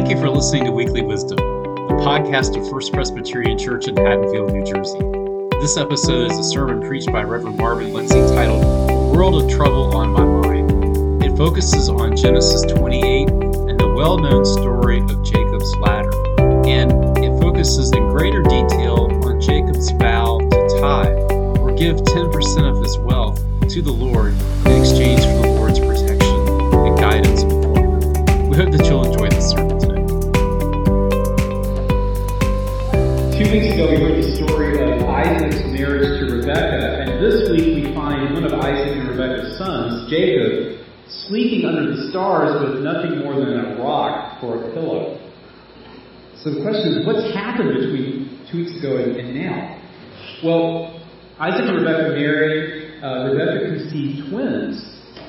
Thank you for listening to Weekly Wisdom, the podcast of First Presbyterian Church in Haddonfield, New Jersey. This episode is a sermon preached by Reverend Marvin Lindsay titled "A World of Trouble on My Mind. It focuses on Genesis 28 and the well known story of Jacob's ladder, and it focuses in greater detail on Jacob's vow to tithe or give 10% of his wealth to the Lord in exchange for the Lord's protection sleeping under the stars with nothing more than a rock for a pillow. So the question is, what's happened between two weeks ago and, and now? Well, Isaac and Rebecca married. Uh, Rebekah conceived twins,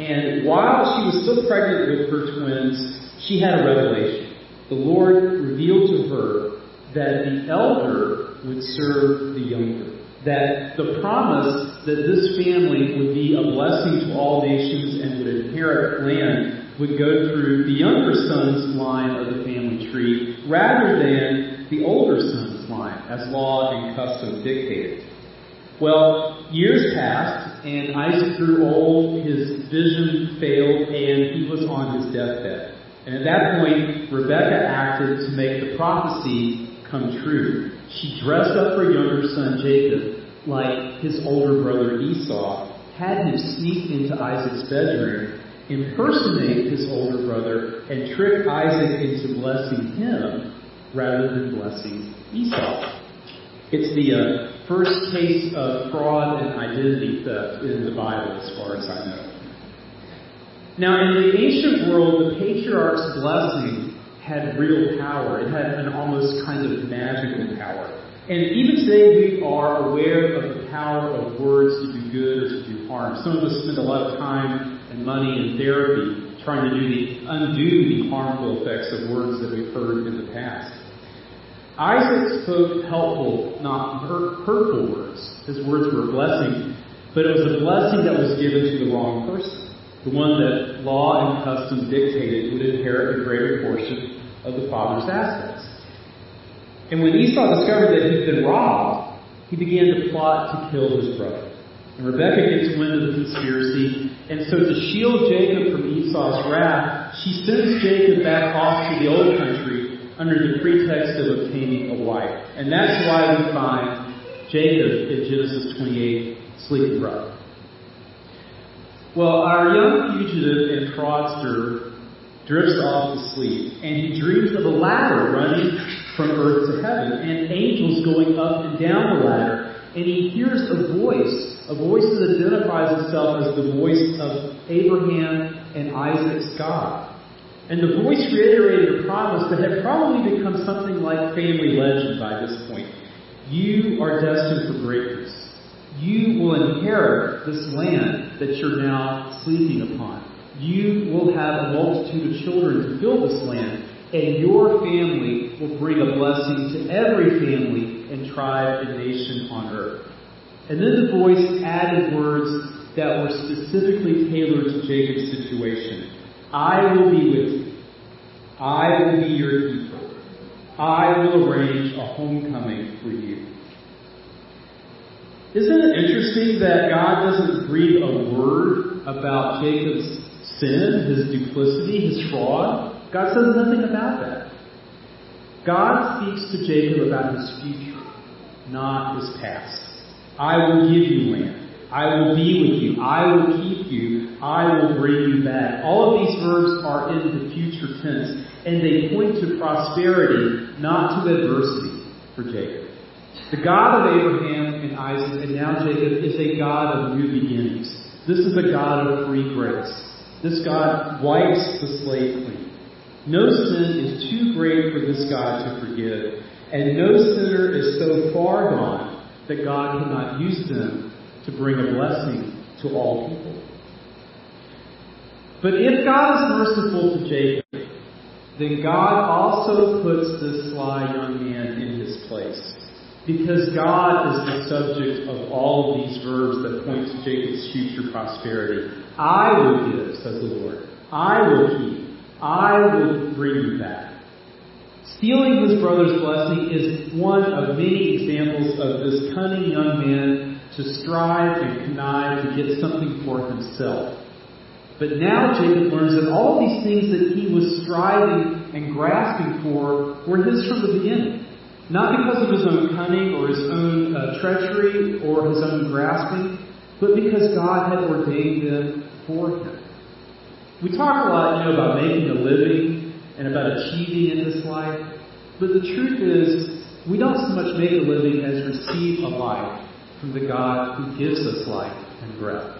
and while she was still pregnant with her twins, she had a revelation. The Lord revealed to her that the elder would serve the younger. That the promise that this family would be a blessing to all nations and would inherit land would go through the younger son's line of the family tree rather than the older son's line, as law and custom dictated. Well, years passed, and Isaac grew old, his vision failed, and he was on his deathbed. And at that point, Rebecca acted to make the prophecy come true. She dressed up her younger son Jacob like his older brother Esau, had him sneak into Isaac's bedroom, impersonate his older brother, and trick Isaac into blessing him rather than blessing Esau. It's the uh, first case of fraud and identity theft in the Bible, as far as I know. Now, in the ancient world, the patriarch's blessing had real power. It had an almost kind of magical power. And even today we are aware of the power of words to do good or to do harm. Some of us spend a lot of time and money and therapy trying to do the, undo the harmful effects of words that we've heard in the past. Isaac spoke helpful, not hurtful words. His words were a blessing, but it was a blessing that was given to the wrong person. The one that law and custom dictated would inherit a greater portion of the father's assets. And when Esau discovered that he'd been robbed, he began to plot to kill his brother. And Rebekah gets wind of the conspiracy, and so to shield Jacob from Esau's wrath, she sends Jacob back off to the old country under the pretext of obtaining a wife. And that's why we find Jacob in Genesis 28 sleeping rough. Well, our young fugitive and fraudster drifts off to sleep, and he dreams of a ladder running from earth to heaven, and angels going up and down the ladder, and he hears a voice, a voice that identifies itself as the voice of Abraham and Isaac's God. And the voice reiterated a promise that had probably become something like family legend by this point. You are destined for greatness. You will inherit this land that you're now sleeping upon you will have a multitude of children to fill this land, and your family will bring a blessing to every family and tribe and nation on earth. And then the voice added words that were specifically tailored to Jacob's situation. I will be with you. I will be your keeper. I will arrange a homecoming for you. Isn't it interesting that God doesn't breathe a word about Jacob's sin, his duplicity, his fraud. God says nothing about that. God speaks to Jacob about his future, not his past. I will give you land. I will be with you. I will keep you. I will bring you back. All of these verbs are in the future tense, and they point to prosperity, not to adversity for Jacob. The God of Abraham and Isaac and now Jacob is a God of new beginnings. This is a God of free grace. This God wipes the slate clean. No sin is too great for this God to forgive, and no sinner is so far gone that God cannot use them to bring a blessing to all people. But if God is merciful to Jacob, then God also puts this sly young man in his place. Because God is the subject of all of these verbs that point to Jacob's future prosperity. I will give, says the Lord. I will keep. I will bring you back. Stealing his brother's blessing is one of many examples of this cunning young man to strive and connive to get something for himself. But now Jacob learns that all these things that he was striving and grasping for were his from the beginning. Not because of his own cunning or his own uh, treachery or his own grasping, but because God had ordained them for him. We talk a lot, you know, about making a living and about achieving in this life, but the truth is, we don't so much make a living as receive a life from the God who gives us life and breath.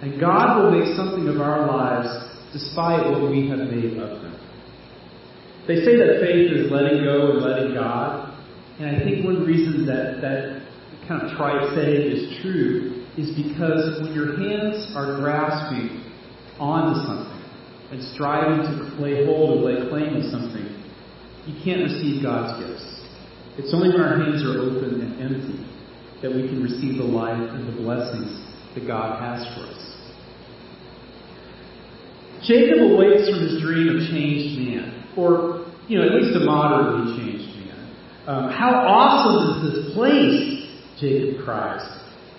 And God will make something of our lives despite what we have made of them. They say that faith is letting go and letting God. And I think one reason that that kind of trite saying is true is because when your hands are grasping onto something and striving to lay hold or lay claim to something, you can't receive God's gifts. It's only when our hands are open and empty that we can receive the life and the blessings that God has for us. Jacob awakes from his dream of changed man, or, you know, at least a moderately changed um, how awesome is this place? Jacob cries.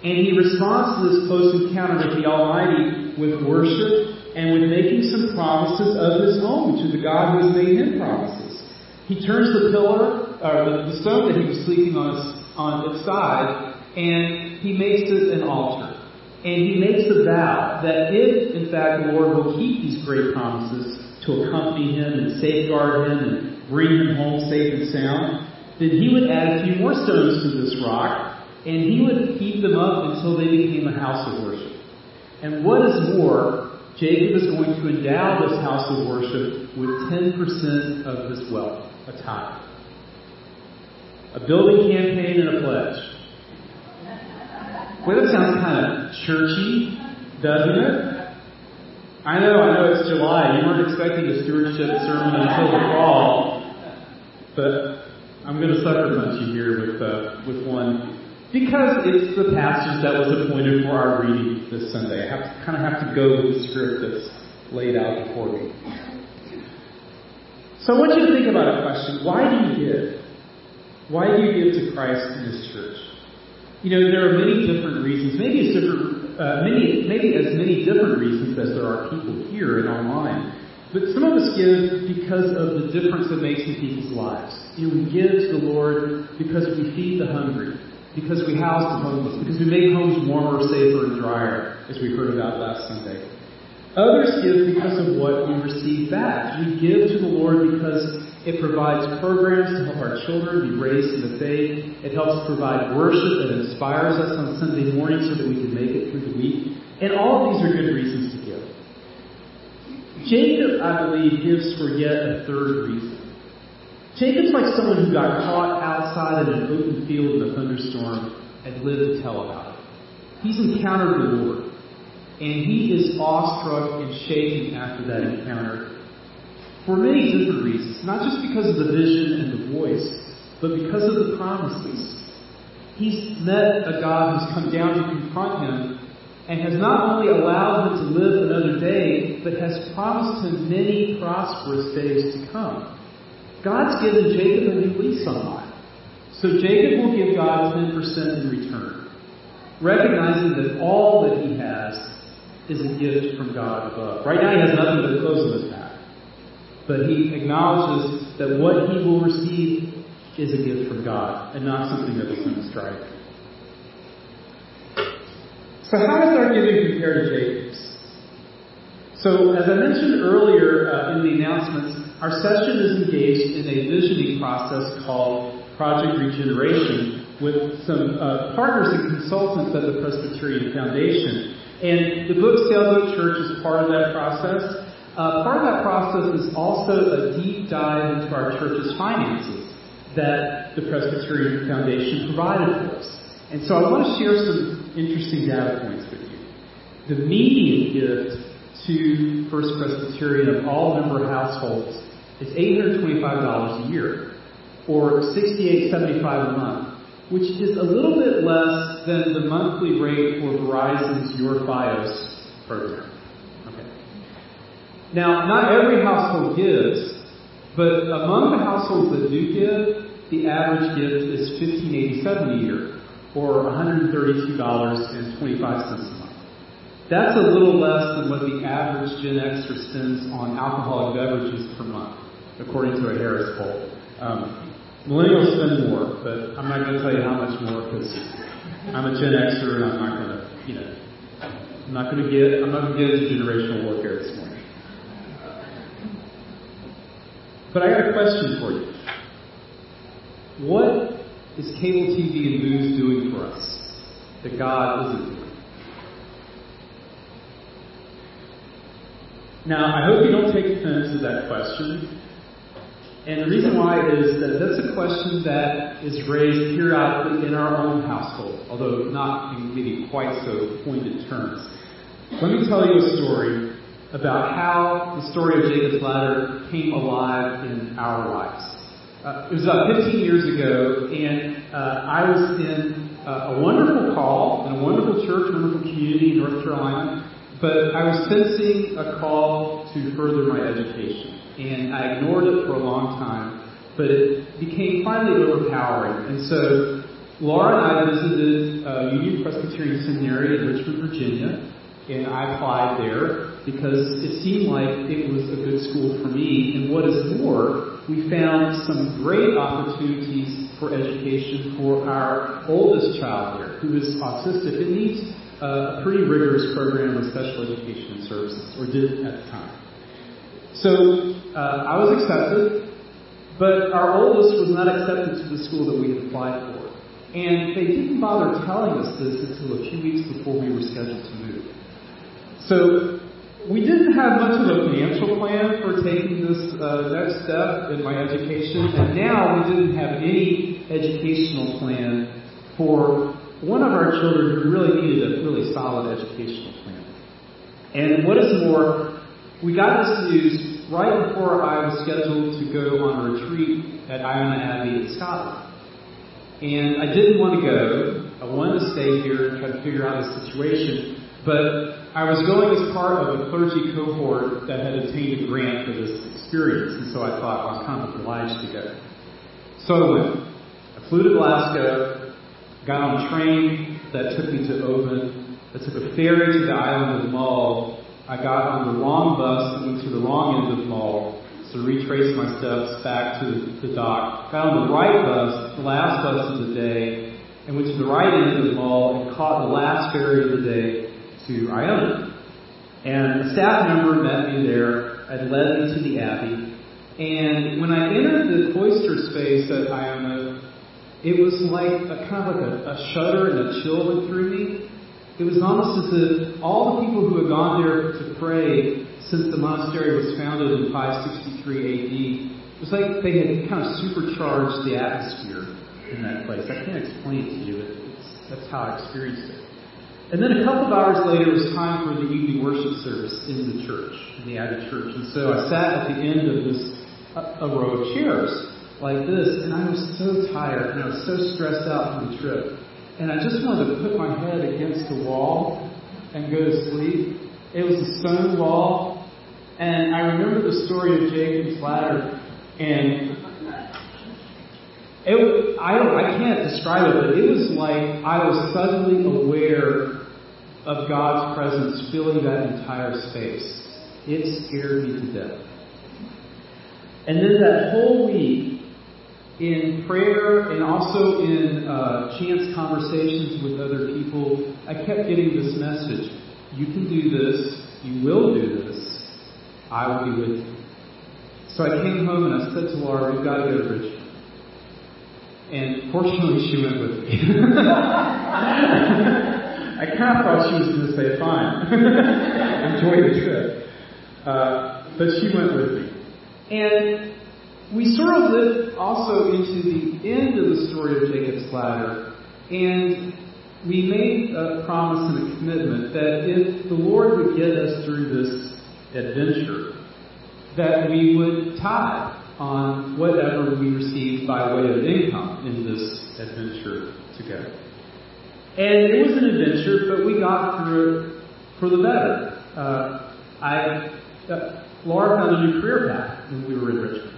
And he responds to this close encounter with the Almighty with worship and with making some promises of his own to the God who has made him promises. He turns the pillar, or the, stone that he was sleeping on, on its side, and he makes it an altar. And he makes a vow that if, in fact, the Lord will keep these great promises to accompany him and safeguard him and bring him home safe and sound, then he would add a few more stones to this rock, and he would keep them up until they became a house of worship. And what is more, Jacob is going to endow this house of worship with 10% of his wealth, a tithe. A building campaign and a pledge. Well, that sounds kind of churchy, doesn't it? I know, I know it's July. You weren't expecting a stewardship sermon until the fall. But I'm going to sucker punch you here with uh, with one because it's the passage that was appointed for our reading this Sunday. I have to, kind of have to go with the script that's laid out before me. So I want you to think about a question: Why do you give? Why do you give to Christ in His church? You know, there are many different reasons. Maybe different. Uh, many, maybe as many different reasons as there are people here and online. But some of us give because of the difference it makes in people's lives. You know, we give to the Lord because we feed the hungry, because we house the homeless, because we make homes warmer, safer, and drier, as we heard about last Sunday. Others give because of what we receive back. We give to the Lord because it provides programs to help our children be raised in the faith. It helps provide worship that inspires us on Sunday morning so that we can make it through the week. And all of these are good reasons. Jacob, I believe, gives for yet a third reason. Jacob's like someone who got caught outside in an open field in a thunderstorm and lived to tell about it. He's encountered the Lord, and he is awestruck and shaken after that encounter for many different reasons, not just because of the vision and the voice, but because of the promises. He's met a God who's come down to confront him and has not only allowed him to live another day, but has promised him many prosperous days to come. God's given Jacob a new lease on life. So Jacob will give God 10% in return, recognizing that all that he has is a gift from God above. Right now he has nothing but clothes on his back. But he acknowledges that what he will receive is a gift from God and not something that is going to strike. So how does our giving compare to Jacob's? So as I mentioned earlier uh, in the announcements, our session is engaged in a visioning process called Project Regeneration with some uh, partners and consultants at the Presbyterian Foundation. And the book Sailboat Church is part of that process. Uh, part of that process is also a deep dive into our church's finances that the Presbyterian Foundation provided for us. And so I want to share some interesting data points with you. The median gift to First Presbyterian of all member households is $825 a year, or $68.75 a month, which is a little bit less than the monthly rate for Verizon's Your Fios program. Okay. Now, not every household gives, But among the households that do give, the average gift is 1587 a year, or $132.25 a month. That's a little less than what the average Gen Xer spends on alcoholic beverages per month, according to a Harris poll. Um, millennials spend more, but I'm not going to tell you how much more because I'm a Gen Xer and I'm not going to, you know, I'm not going to get, I'm not going to get into generational warfare this morning. But I got a question for you. What is cable TV and news doing for us that God isn't doing? Now, I hope you don't take offense to that question. And the reason why is that that's a question that is raised periodically in our own household, although not in maybe quite so pointed terms. Let me tell you a story about how the story of Jacob's ladder came alive in our lives. Uh, it was about 15 years ago, and uh, I was in uh, a wonderful call in a wonderful church, wonderful community in North Carolina, but I was sensing a call to further my education, and I ignored it for a long time, but it became finally overpowering. And so Laura and I visited uh, Union Presbyterian Seminary in Richmond, Virginia, and I applied there because it seemed like it was a good school for me. And what is more, we found some great opportunities for education for our oldest child there, who is autistic and needs a pretty rigorous program of special education and services, or did at the time. So uh, I was accepted, but our oldest was not accepted to the school that we had applied for. And they didn't bother telling us this until a few weeks before we were scheduled to move. So we didn't have much of a financial plan for taking this uh, next step in my education, and now we didn't have any educational plan for one of our children who really needed a really solid educational plan. And what is more, we got this news right before I was scheduled to go on a retreat at Iona Abbey in Scotland. And I didn't want to go. I wanted to stay here and try to figure out the situation. But I was going as part of a clergy cohort that had obtained a grant for this experience, and so I thought well, I'm kind of obliged to go. So I went. I flew to Glasgow, got on a train that took me to Oban, I took a ferry to the island of Mull. I got on the wrong bus and went to the wrong end of Mull, so retraced my steps back to the dock. Got on the right bus, the last bus of the day, and went to the right end of the Mull and caught the last ferry of the day to Iona. And a staff member met me there and led me to the Abbey. And when I entered the cloister space at Iona, it was like a kind of like a, a shudder and a chill went through me. It was almost as if all the people who had gone there to pray since the monastery was founded in 563 AD, it was like they had kind of supercharged the atmosphere in that place. I can't explain it to you. It's, that's how I experienced it. And then a couple of hours later, it was time for the evening worship service in the church, in the Abbey Church. And so I sat at the end of this a, a row of chairs like this, and I was so tired and I was so stressed out from the trip. And I just wanted to put my head against the wall and go to sleep. It was a stone wall, and I remember the story of Jacob's ladder, and it, I, don't, I can't describe it, but it was like I was suddenly aware of God's presence filling that entire space. It scared me to death. And then that whole week, in prayer and also in uh, chance conversations with other people, I kept getting this message you can do this, you will do this, I will be with you. So I came home and I said to Laura, We've got to go to Richmond. And fortunately, she went with me. I kind of thought she was going to say, fine, enjoy the trip. Uh, but she went with me. And we sort of lived also into the end of the story of Jacob's ladder. And we made a promise and a commitment that if the Lord would get us through this adventure, that we would tithe on whatever we received by way of income in this adventure together. And it was an adventure, but we got through it for the better. Uh, I, uh, Laura found a new career path when we were in Richmond.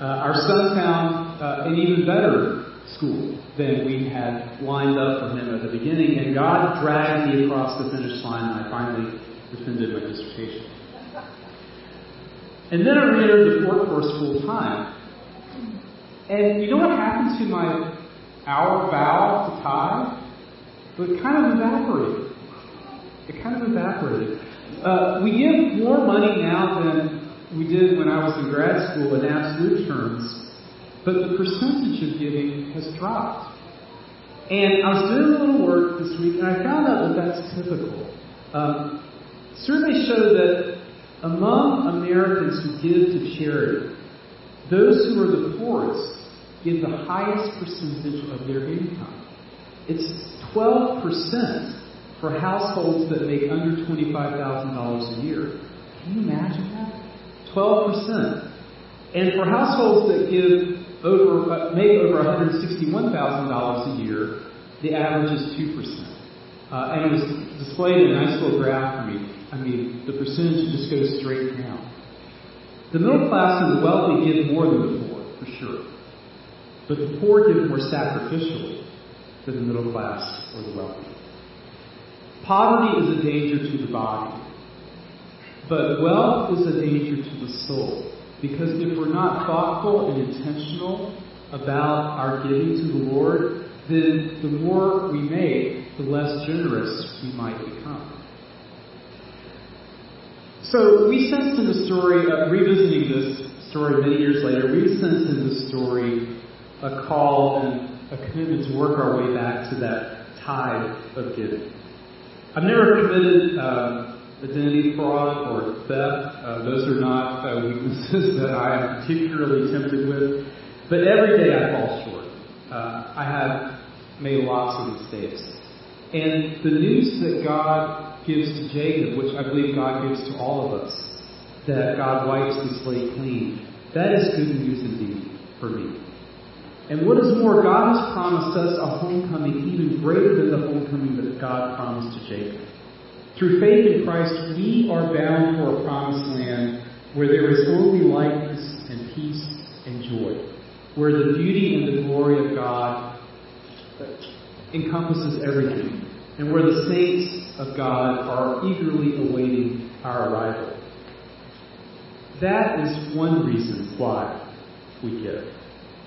Uh, our son found uh, an even better school than we had lined up for him at the beginning, and God dragged me across the finish line, and I finally defended my dissertation. And then I reentered the workforce full time. And you know what happened to my our vow to tithe? It kind of evaporated. It kind of evaporated. Uh, we give more money now than we did when I was in grad school in absolute terms, but the percentage of giving has dropped. And I was doing a little work this week, and I found out that that's typical. Um, surveys show that among Americans who give to charity, those who are the poorest give the highest percentage of their income. It's 12% for households that make under $25,000 a year. Can you imagine that? 12%. And for households that give over, uh, make over $161,000 a year, the average is 2%. Uh, and it was displayed in a nice little graph for me. I mean, the percentage just goes straight down. The middle class and the wealthy give more than the poor, for sure. But the poor give more sacrificially than the middle class or the wealthy. Poverty is a danger to the body. But wealth is a danger to the soul. Because if we're not thoughtful and intentional about our giving to the Lord, then the more we make, the less generous we might become. So we sense in the story, uh, revisiting this story many years later, we sense in the story a call and a commitment to work our way back to that tithe of giving. I've never committed uh, identity fraud or theft. Uh, those are not uh, weaknesses that I am particularly tempted with. But every day I fall short. Uh, I have made lots of mistakes. And the news that God gives to Jacob, which I believe God gives to all of us, that God wipes the slate clean, that is good news indeed for me. And what is more, God has promised us a homecoming even greater than the homecoming that God promised to Jacob. Through faith in Christ, we are bound for a promised land where there is only lightness and peace and joy, where the beauty and the glory of God encompasses everything, and where the saints of God are eagerly awaiting our arrival. That is one reason why we give,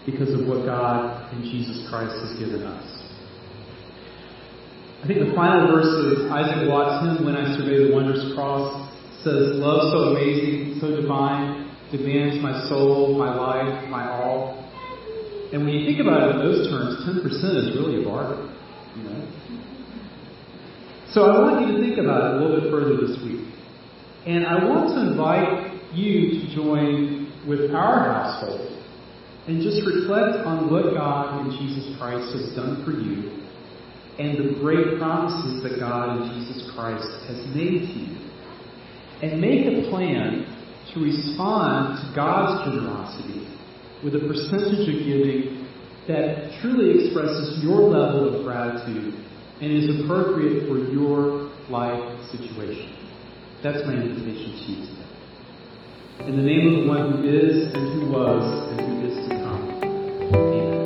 because of what God and Jesus Christ has given us. I think the final verse of Isaac Watts' hymn, When I Survey the Wondrous Cross, says, Love so amazing, so divine, demands my soul, my life, my all. And when you think about it in those terms, 10% is really a bargain. You know? So I want you to think about it a little bit further this week. And I want to invite you to join with our household and just reflect on what God and Jesus Christ has done for you and the great promises that God and Jesus Christ has made to you. And make a plan to respond to God's generosity with a percentage of giving that truly expresses your level of gratitude and is appropriate for your life situation. That's my invitation to you today. In the name of the one who is and who was and who is to come. Amen.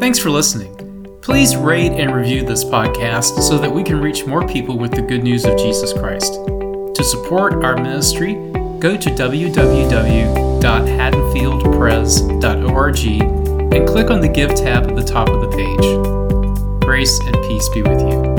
Thanks for listening. Please rate and review this podcast so that we can reach more people with the good news of Jesus Christ. To support our ministry, go to www.haddonfieldpres.org and click on the Give tab at the top of the page. Grace and peace be with you.